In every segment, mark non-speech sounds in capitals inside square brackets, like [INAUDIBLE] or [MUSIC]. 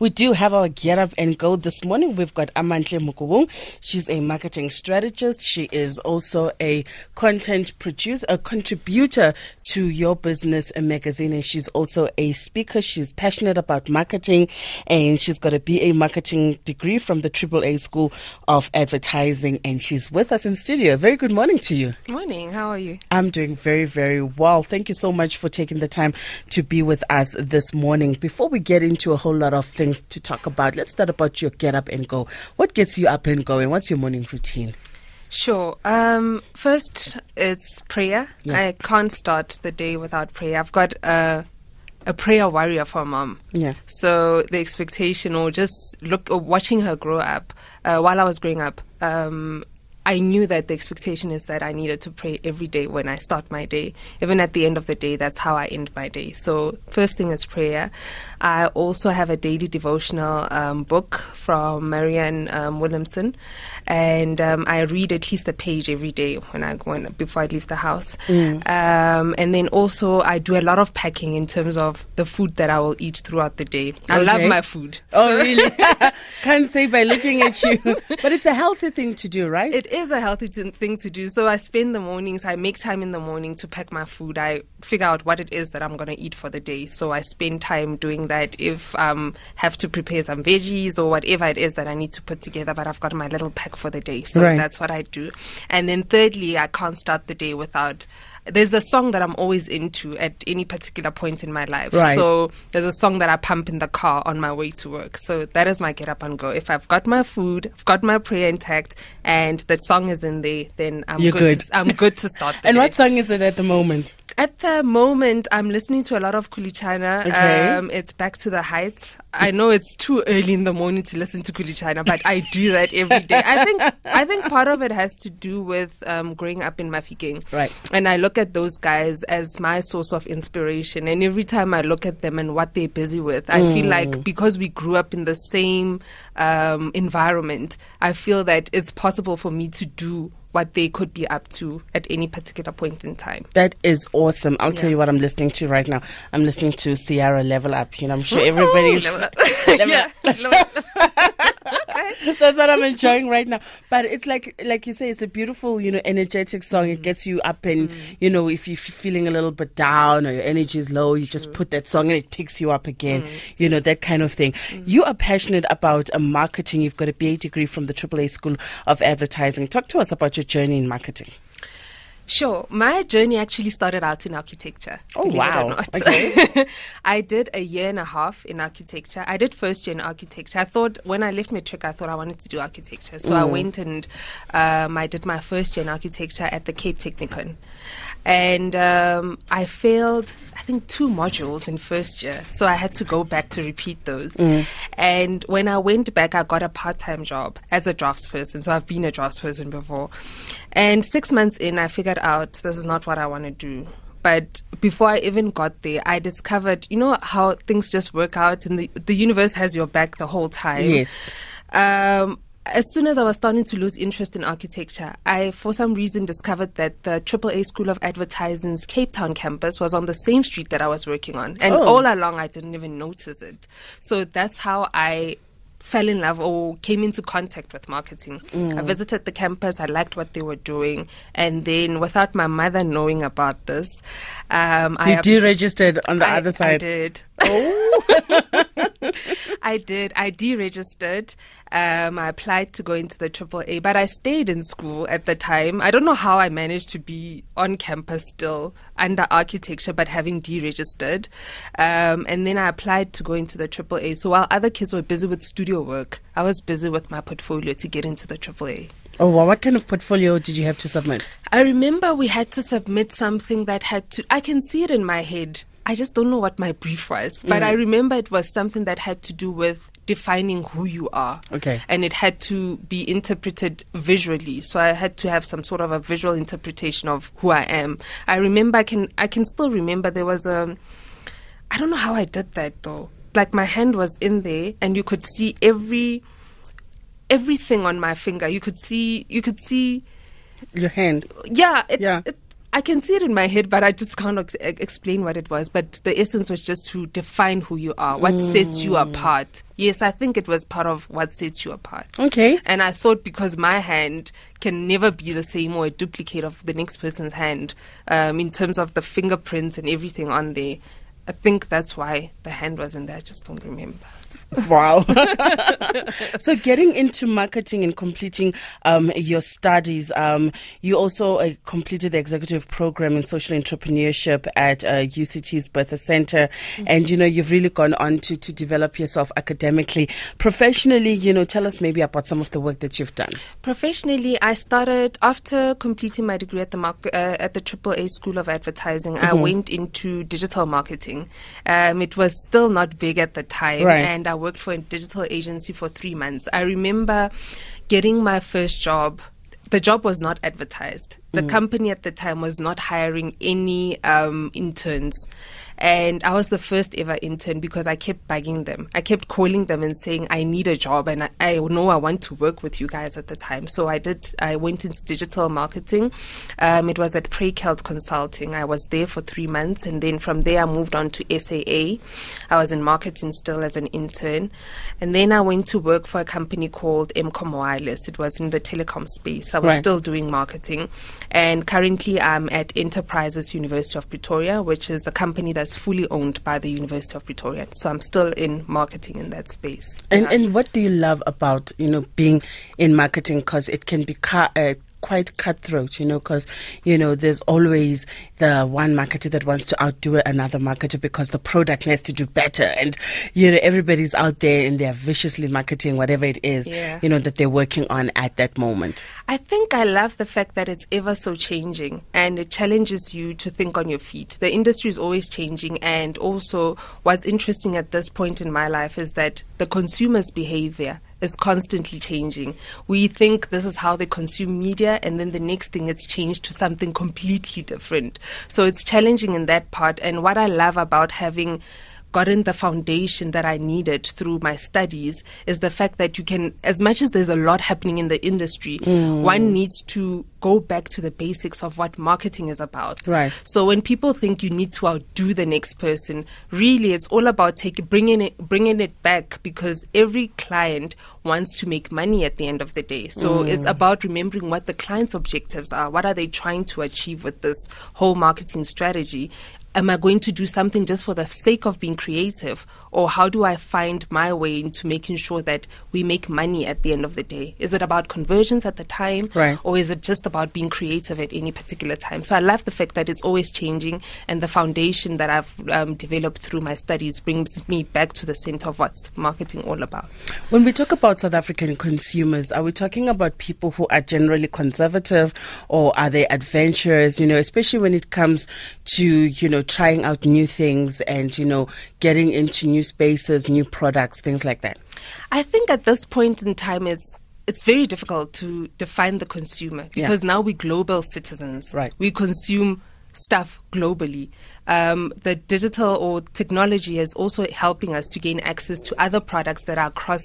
We do have our get up and go this morning. We've got Amantle Mokubung. She's a marketing strategist. She is also a content producer, a contributor to Your Business magazine, and she's also a speaker. She's passionate about marketing, and she's got a BA marketing degree from the AAA School of Advertising, and she's with us in studio. Very good morning to you. Morning. How are you? I'm doing very, very well. Thank you so much for taking the time to be with us this morning. Before we get into a whole lot of things to talk about, let's start about your get up and go. What gets you up and going? What's your morning routine? Sure. Um, first, it's prayer. Yeah. I can't start the day without prayer. I've got a a prayer warrior for mom. Yeah. So the expectation, or just look, or watching her grow up, uh, while I was growing up, um, I knew that the expectation is that I needed to pray every day when I start my day. Even at the end of the day, that's how I end my day. So, first thing is prayer. I also have a daily devotional um, book from Marianne um, Williamson, and um, I read at least a page every day when I when before I leave the house. Um, and then also, I do a lot of packing in terms of the food that I will eat throughout the day. I love my food. Oh, So- really? [LAUGHS] [LAUGHS] Can't say by looking at you. [LAUGHS] But it's a healthy thing to do, right? It is a healthy t- thing to do. So I spend the mornings, I make time in the morning to pack my food. I figure out what it is that I'm going to eat for the day. So I spend time doing that. If I um, have to prepare some veggies or whatever it is that I need to put together, but I've got my little pack for the day. So Right. that's what I do. And then thirdly, I can't start the day without there's a song that I'm always into at any particular point in my life. Right. So there's a song that I pump in the car on my way to work. So that is my get up and go. If I've got my food, I've got my prayer intact, and the song is in there, then I'm You're good. good. I'm good to start the [LAUGHS] and day. what song is it at the moment? At the moment, I'm listening to a lot of Khuli Chana. Okay. Um, it's Back to the Heights. I know it's too early in the morning to listen to Khuli Chana, but I do that every day. I think I think part of it has to do with um, growing up in Mafikeng. Right. And I look at those guys as my source of inspiration. And every time I look at them and what they're busy with, I feel Mm. like because we grew up in the same um, environment, I feel that it's possible for me to do what they could be up to at any particular point in time. That is awesome. I'll tell you what I'm listening to right now. I'm listening to Ciara Level Up. You know, I'm sure everybody's. Level up. [LAUGHS] Level yeah. level up. [LAUGHS] okay. [LAUGHS] That's what I'm enjoying right now. But it's like, like you say, it's a beautiful, you know, energetic song. It gets you up, and mm. you know, if you're feeling a little bit down or your energy is low, you just put that song and it picks you up again. Mm. You know, that kind of thing. Mm. You are passionate about uh, marketing. You've got a BA degree from the AAA School of Advertising. Talk to us about your journey in marketing. Sure. My journey actually started out in architecture. Oh, believe it or wow. not. Okay. [LAUGHS] I did a year and a half in architecture. I did first year in architecture. I thought when I left matric, I thought I wanted to do architecture. So I went and um, I did my first year in architecture at the Cape Technikon. And um, I failed, I think, two modules in first year. So I had to go back to repeat those. And when I went back, I got a part time job as a draftsperson. So I've been a draftsperson before. And six months in, I figured out this is not what I want to do. But before I even got there, I discovered, you know, how things just work out and the, the universe has your back the whole time. Yes. Um, as soon as I was starting to lose interest in architecture, I, for some reason, discovered that the AAA School of Advertising's Cape Town campus was on the same street that I was working on. And Oh. all along, I didn't even notice it. So that's how I fell in love or came into contact with marketing. I visited the campus, I liked what they were doing. And then, without my mother knowing about this, um, I You ap- deregistered on the I- other I side. did. Oh. [LAUGHS] [LAUGHS] I did. I deregistered. Um, I applied to go into the AAA, but I stayed in school at the time. I don't know how I managed to be on campus still under architecture, but having deregistered. Um, and then I applied to go into the AAA. So while other kids were busy with studio work, I was busy with my portfolio to get into the AAA. Oh, well, what kind of portfolio did you have to submit? I remember we had to submit something that had to, I can see it in my head. I just don't know what my brief was, but mm. I remember it was something that had to do with defining who you are. Okay. And it had to be interpreted visually. So I had to have some sort of a visual interpretation of who I am. I remember I can I can still remember there was a I don't know how I did that though. Like my hand was in there and you could see every everything on my finger. You could see you could see Your hand. yeah, it, Yeah. It, I can see it in my head, but I just can't ex- explain what it was. But the essence was just to define who you are, what sets you apart. yes, I think it was part of what sets you apart. Okay. And I thought because my hand can never be the same or a duplicate of the next person's hand um, in terms of the fingerprints and everything on there. I think that's why the hand was in there. I just don't remember. Wow. [LAUGHS] [LAUGHS] so, getting into marketing and completing um, your studies, um, you also uh, completed the executive program in social entrepreneurship at uh, UCT's Bertha Center. Mm-hmm. And, you know, you've really gone on to, to develop yourself academically. Professionally, you know, tell us maybe about some of the work that you've done. Professionally, I started after completing my degree at the mar- uh, at the AAA School of Advertising. Mm-hmm. I went into digital marketing. Um, it was still not big at the time. Right. And I worked for a digital agency for three months. I remember getting my first job. The job was not advertised. The mm. company at the time was not hiring any um, interns. And I was the first ever intern because I kept bugging them. I kept calling them and saying, I need a job and I, I know I want to work with you guys at the time. So I did, I went into digital marketing. Um, it was at Praekelt Consulting. I was there for three months and then from there I moved on to SAA. I was in marketing still as an intern. And then I went to work for a company called Mcom Wireless. It was in the telecom space. I was right. still doing marketing. And currently I'm at Enterprises University of Pretoria, which is a company that's fully owned by the University of Pretoria. So I'm still in marketing in that space. And, and what do you love about, you know, being in marketing? Because it can be car- uh, quite cutthroat, you know, because, you know, there's always the one marketer that wants to outdo another marketer because the product has to do better. And, you know, everybody's out there and they're viciously marketing whatever it is, yeah. you know, that they're working on at that moment. I think I love the fact that it's ever so changing and it challenges you to think on your feet. The industry is always changing. And also, what's interesting at this point in my life is that the consumer's behavior is constantly changing. We think this is how they consume media, and then the next thing it's changed to something completely different. So it's challenging in that part. And what I love about having gotten the foundation that I needed through my studies is the fact that you can, as much as there's a lot happening in the industry, mm. one needs to go back to the basics of what marketing is about. Right. So when people think you need to outdo the next person, really it's all about taking bringing it bringing it back because every client wants to make money at the end of the day. So mm. it's about remembering what the client's objectives are. What are they trying to achieve with this whole marketing strategy? Am I going to do something just for the sake of being creative? Or how do I find my way into making sure that we make money at the end of the day? Is it about conversions at the time? Right. Or is it just about being creative at any particular time? So I love the fact that it's always changing and the foundation that I've um, developed through my studies brings me back to the center of what's marketing all about. When we talk about South African consumers, are we talking about people who are generally conservative or are they adventurous, you know, especially when it comes to, you know, trying out new things and, you know, getting into new spaces, new products, things like that? I think at this point in time, it's it's very difficult to define the consumer because yeah. now we're global citizens. Right. We consume stuff globally. Um, the digital or technology is also helping us to gain access to other products that are across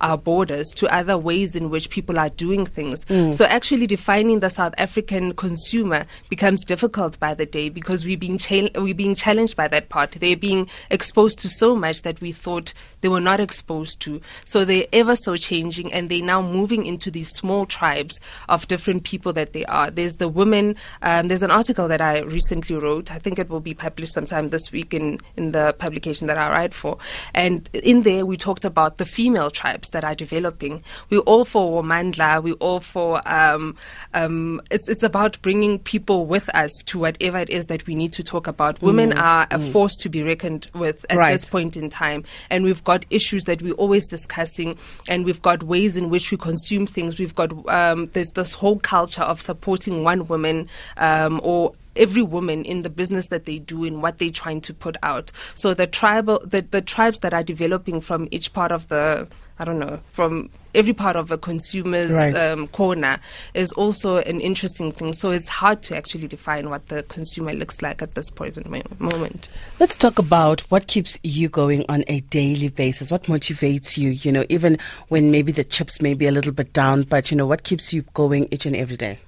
our borders, to other ways in which people are doing things. Mm. So actually defining the South African consumer becomes difficult by the day because we're being, cha- we're being challenged by that part. They're being exposed to so much that we thought they were not exposed to. So they're ever so changing and they're now moving into these small tribes of different people that they are. There's the women, um, there's an article that I recently wrote. I think it will be published sometime this week in, in the publication that I write for. And in there, we talked about the female tribes that are developing. We're all for Womandla. We're all for, um, um, it's, it's about bringing people with us to whatever it is that we need to talk about. Women mm, are a mm. force to be reckoned with at right. this point in time. And we've got issues that we're always discussing, and we've got ways in which we consume things. We've got, um, there's this whole culture of supporting one woman um, or every woman in the business that they do and what they're trying to put out. So the tribal, the, the tribes that are developing from each part of the, I don't know, from every part of a consumer's right. um, corner is also an interesting thing. So it's hard to actually define what the consumer looks like at this present moment. Let's talk about what keeps you going on a daily basis. What motivates you? You know, even when maybe the chips may be a little bit down, but you know, what keeps you going each and every day?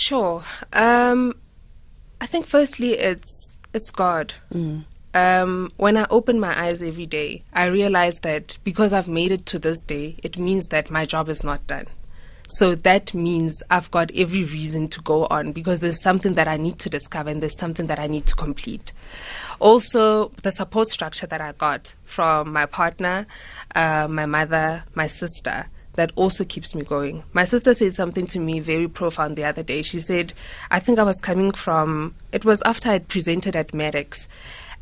Sure. Um, I think firstly it's it's God. Mm. um, when I open my eyes every day, I realize that because I've made it to this day, it means that my job is not done. So that means I've got every reason to go on because there's something that I need to discover and there's something that I need to complete. Also, the support structure that I got from my partner, uh, my mother, my sister, that also keeps me going. My sister said something to me very profound the other day. She said, I think I was coming from, it was after I presented at Medix.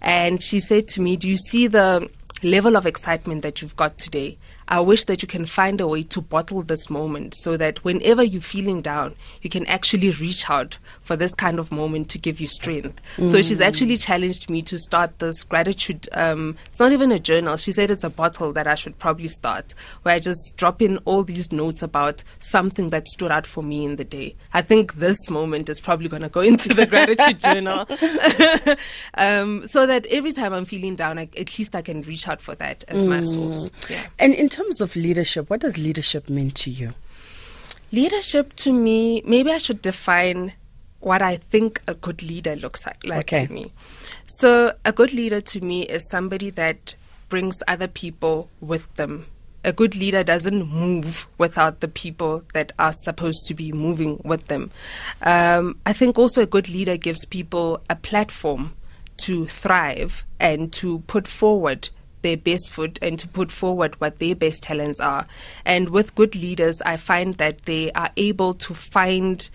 And she said to me, Do you see the level of excitement that you've got today? I wish that you can find a way to bottle this moment so that whenever you're feeling down, you can actually reach out for this kind of moment to give you strength. Mm. So she's actually challenged me to start this gratitude. Um, it's not even a journal. She said it's a bottle that I should probably start, where I just drop in all these notes about something that stood out for me in the day. I think this moment is probably going to go [LAUGHS] into the gratitude journal, [LAUGHS] um, so that every time I'm feeling down, I, at least I can reach out for that as mm. my source. Yeah. And in terms of leadership, what does leadership mean to you? Leadership to me, maybe I should define what I think a good leader looks like, like okay. to me. So, a good leader to me is somebody that brings other people with them. A good leader doesn't move without the people that are supposed to be moving with them. Um, I think also a good leader gives people a platform to thrive and to put forward their best foot and to put forward what their best talents are. And with good leaders, I find that they are able to find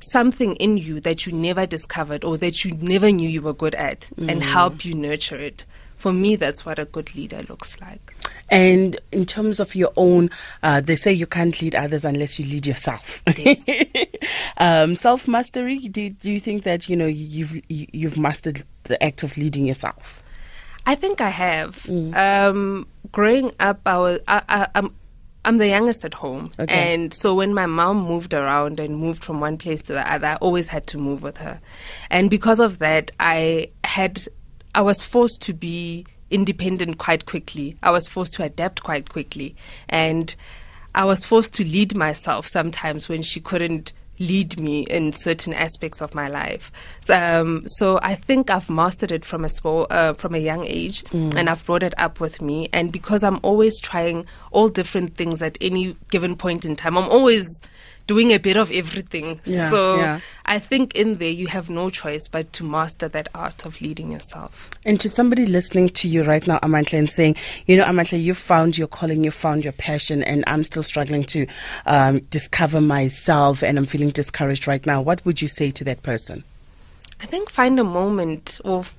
something in you that you never discovered or that you never knew you were good at mm. and help you nurture it. For me, that's what a good leader looks like. And in terms of your own, uh, they say you can't lead others unless you lead yourself. Yes. [LAUGHS] um, Self mastery. Do, do you think that you know you've you've mastered the act of leading yourself? I think I have. Mm. Um, growing up, I was I, I, I'm I'm the youngest at home, okay. and so when my mom moved around and moved from one place to the other, I always had to move with her, and because of that, I had I was forced to be independent quite quickly. I was forced to adapt quite quickly, and I was forced to lead myself sometimes when she couldn't lead me in certain aspects of my life. So, um, so I think I've mastered it from a small, uh, from a young age, mm. and I've brought it up with me. And because I'm always trying all different things at any given point in time, I'm always doing a bit of everything. Yeah, so yeah. I think in there you have no choice but to master that art of leading yourself. And to somebody listening to you right now, Amantle, and saying, you know, Amantle, you found your calling, you found your passion, and I'm still struggling to um, discover myself and I'm feeling discouraged right now. What would you say to that person? I think find a moment of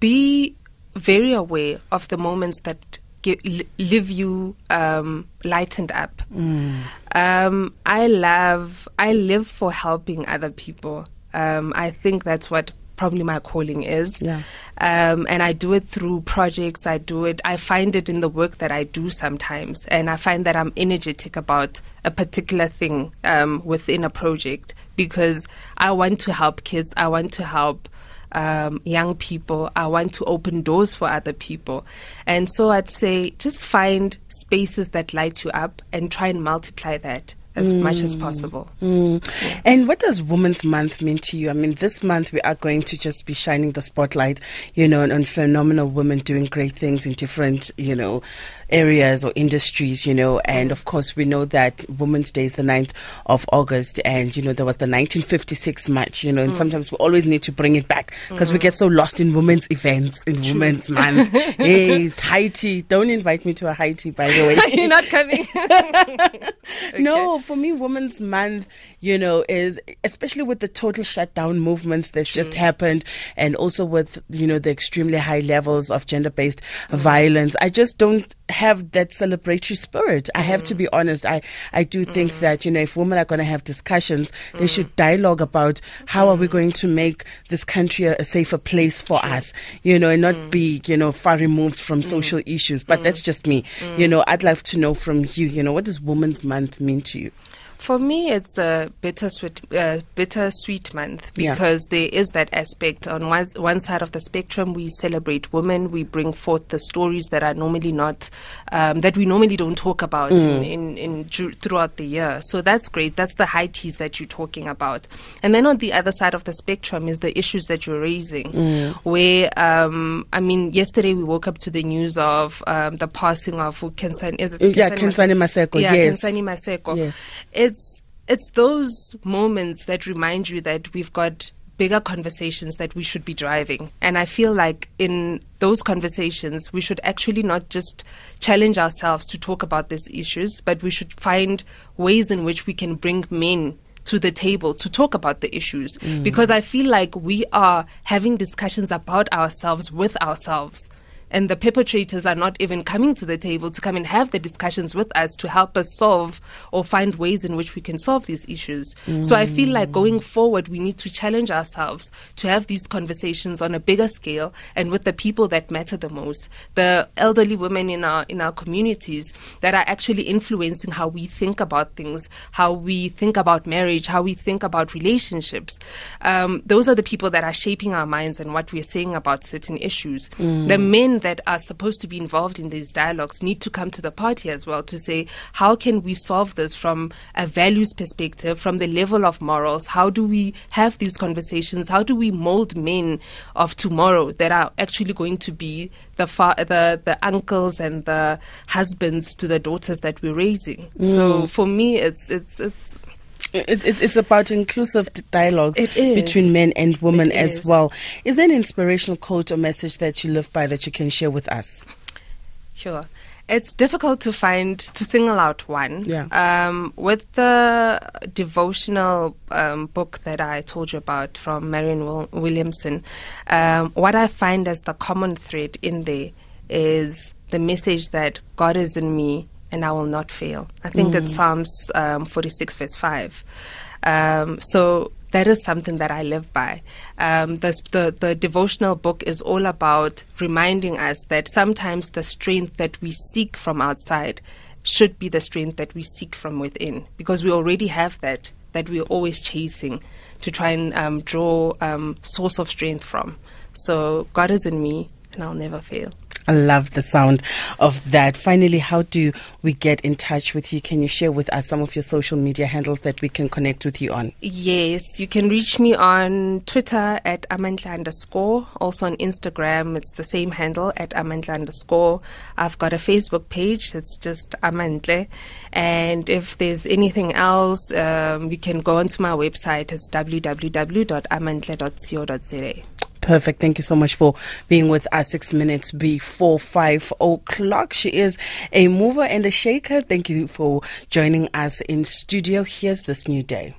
be very aware of the moments that give, leave you um, lightened up. Mm. Um, I love, I live for helping other people. Um, I think that's what probably my calling is. Yeah. Um, and I do it through projects. I do it, I find it in the work that I do sometimes. And I find that I'm energetic about a particular thing um, within a project because I want to help kids. I want to help um, young people. I want to open doors for other people. And so I'd say just find spaces that light you up and try and multiply that as mm. much as possible. Mm. Yeah. And what does Women's Month mean to you? I mean, this month we are going to just be shining the spotlight, you know, on, on phenomenal women doing great things in different, you know, areas or industries, you know. And of course, we know that Women's Day is the 9th of August, and you know there was the 1956 match, you know. And mm. sometimes we always need to bring it back because mm. we get so lost in women's events in True. Women's Month. [LAUGHS] hey, Haiti! Don't invite me to a Haiti, by the way. [LAUGHS] You're not coming. [LAUGHS] okay. No, for me, Women's Month, you know, is especially with the total shutdown movements that's True. just happened, and also with you know the extremely high levels of gender-based mm. violence. I just don't have that celebratory spirit. I have to be mm. honest. I, I do think mm. that, you know, if women are going to have discussions, mm. they should dialogue about how are we mm. going to make this country a, a safer place for True. us, you know, and not mm. be, you know, far removed from social issues. But that's just me. You know, I'd love to know from you, you know, what does Women's Month mean to you? For me, it's a bittersweet, uh, bittersweet month Yeah. because there is that aspect. On one, one side of the spectrum, we celebrate women. We bring forth the stories that are normally not, um, that we normally don't talk about in, in, in throughout the year. So that's great. That's the high teas that you're talking about. And then on the other side of the spectrum is the issues that you're raising, where um, I mean, yesterday we woke up to the news of um, the passing of Khensani. Is it Yeah, Khensani Maseko, Yeah, yes. Khensani Maseko. Yes. It's it's those moments that remind you that we've got bigger conversations that we should be driving. And I feel like in those conversations, we should actually not just challenge ourselves to talk about these issues, but we should find ways in which we can bring men to the table to talk about the issues. Mm. Because I feel like we are having discussions about ourselves with ourselves and the perpetrators are not even coming to the table to come and have the discussions with us to help us solve or find ways in which we can solve these issues. So I feel like going forward, we need to challenge ourselves to have these conversations on a bigger scale and with the people that matter the most, the elderly women in our in our communities that are actually influencing how we think about things, how we think about marriage, how we think about relationships. Um, those are the people that are shaping our minds and what we're saying about certain issues. The men that are supposed to be involved in these dialogues need to come to the party as well to say, how can we solve this from a values perspective, from the level of morals? How do we have these conversations? How do we mold men of tomorrow that are actually going to be the fa- the the uncles and the husbands to the daughters that we're raising? So mm. for me, it's it's it's It, it, it's about inclusive dialogues between men and women It as is. well. Is there an inspirational quote or message that you live by that you can share with us? Sure. It's difficult to find to single out one. Yeah. Um, with the devotional um, book that I told you about from Marion Wil- Williamson, um, what I find as the common thread in there is the message that God is in me and I will not fail. I think that's Psalms um, 46 verse 5. Um, so that is something that I live by. Um, the, the the devotional book is all about reminding us that sometimes the strength that we seek from outside should be the strength that we seek from within, because we already have that that we're always chasing to try and um, draw um, source of strength from. So God is in me, and I'll never fail. I love the sound of that. Finally, how do we get in touch with you? Can you share with us some of your social media handles that we can connect with you on? Yes, you can reach me on Twitter at Amantle underscore. Also on Instagram, it's the same handle at Amantle underscore. I've got a Facebook page, it's just Amantle. And if there's anything else, um, you can go onto my website, it's www.amantle.co.za. Perfect. Thank you so much for being with us six minutes before five o'clock. She is a mover and a shaker. Thank you for joining us in studio. Here's this new day.